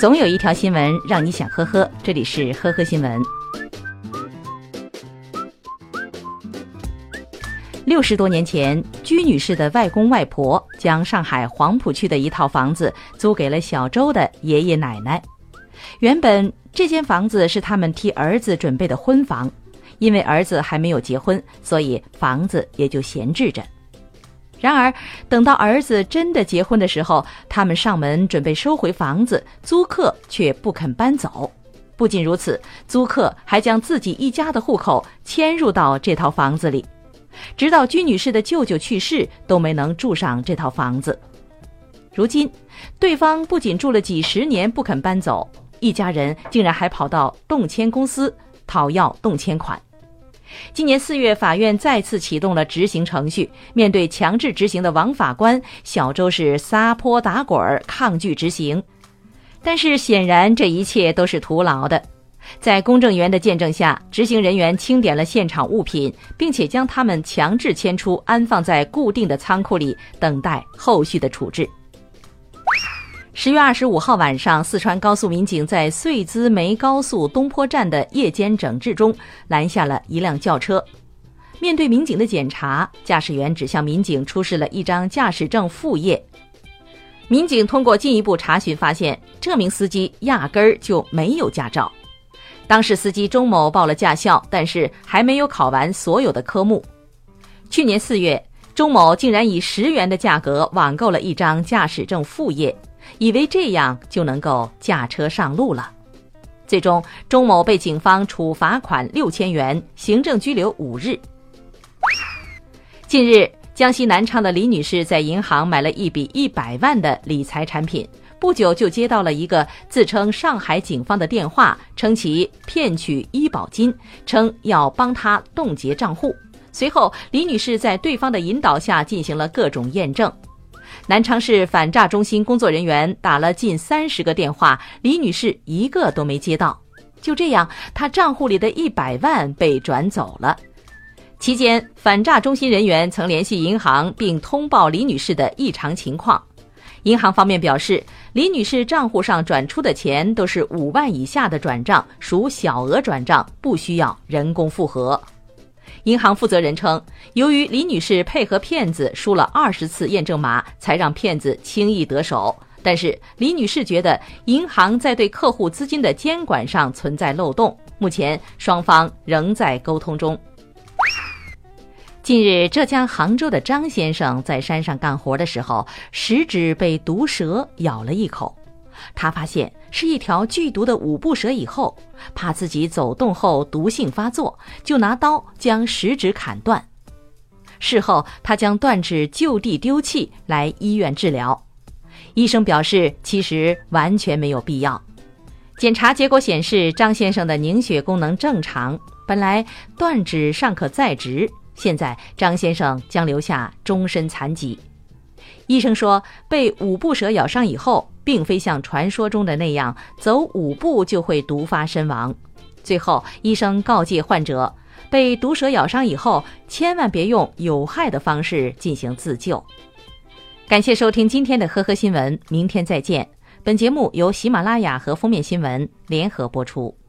总有一条新闻让你想呵呵，这里是呵呵新闻。六十多年前，居女士的外公外婆将上海黄浦区的一套房子租给了小周的爷爷奶奶。原本这间房子是他们替儿子准备的婚房，因为儿子还没有结婚，所以房子也就闲置着。然而，等到儿子真的结婚的时候，他们上门准备收回房子，租客却不肯搬走。不仅如此，租客还将自己一家的户口迁入到这套房子里，直到居女士的舅舅去世都没能住上这套房子。如今，对方不仅住了几十年不肯搬走，一家人竟然还跑到动迁公司讨要动迁款。今年四月，法院再次启动了执行程序。面对强制执行的王法官，小周是撒泼打滚儿，抗拒执行。但是显然，这一切都是徒劳的。在公证员的见证下，执行人员清点了现场物品，并且将他们强制迁出，安放在固定的仓库里，等待后续的处置。十月二十五号晚上，四川高速民警在遂资梅高速东坡站的夜间整治中拦下了一辆轿车。面对民警的检查，驾驶员只向民警出示了一张驾驶证副页。民警通过进一步查询发现，这名司机压根儿就没有驾照。当事司机钟某报了驾校，但是还没有考完所有的科目。去年四月，钟某竟然以十元的价格网购了一张驾驶证副页。以为这样就能够驾车上路了，最终钟某被警方处罚款六千元，行政拘留五日。近日，江西南昌的李女士在银行买了一笔一百万的理财产品，不久就接到了一个自称上海警方的电话，称其骗取医保金，称要帮她冻结账户。随后，李女士在对方的引导下进行了各种验证。南昌市反诈中心工作人员打了近三十个电话，李女士一个都没接到。就这样，她账户里的一百万被转走了。期间，反诈中心人员曾联系银行，并通报李女士的异常情况。银行方面表示，李女士账户上转出的钱都是五万以下的转账，属小额转账，不需要人工复核。银行负责人称，由于李女士配合骗子输了二十次验证码，才让骗子轻易得手。但是李女士觉得银行在对客户资金的监管上存在漏洞，目前双方仍在沟通中。近日，浙江杭州的张先生在山上干活的时候，食指被毒蛇咬了一口。他发现是一条剧毒的五步蛇以后，怕自己走动后毒性发作，就拿刀将食指砍断。事后，他将断指就地丢弃，来医院治疗。医生表示，其实完全没有必要。检查结果显示，张先生的凝血功能正常，本来断指尚可再植，现在张先生将留下终身残疾。医生说，被五步蛇咬伤以后。并非像传说中的那样，走五步就会毒发身亡。最后，医生告诫患者，被毒蛇咬伤以后，千万别用有害的方式进行自救。感谢收听今天的呵呵新闻，明天再见。本节目由喜马拉雅和封面新闻联合播出。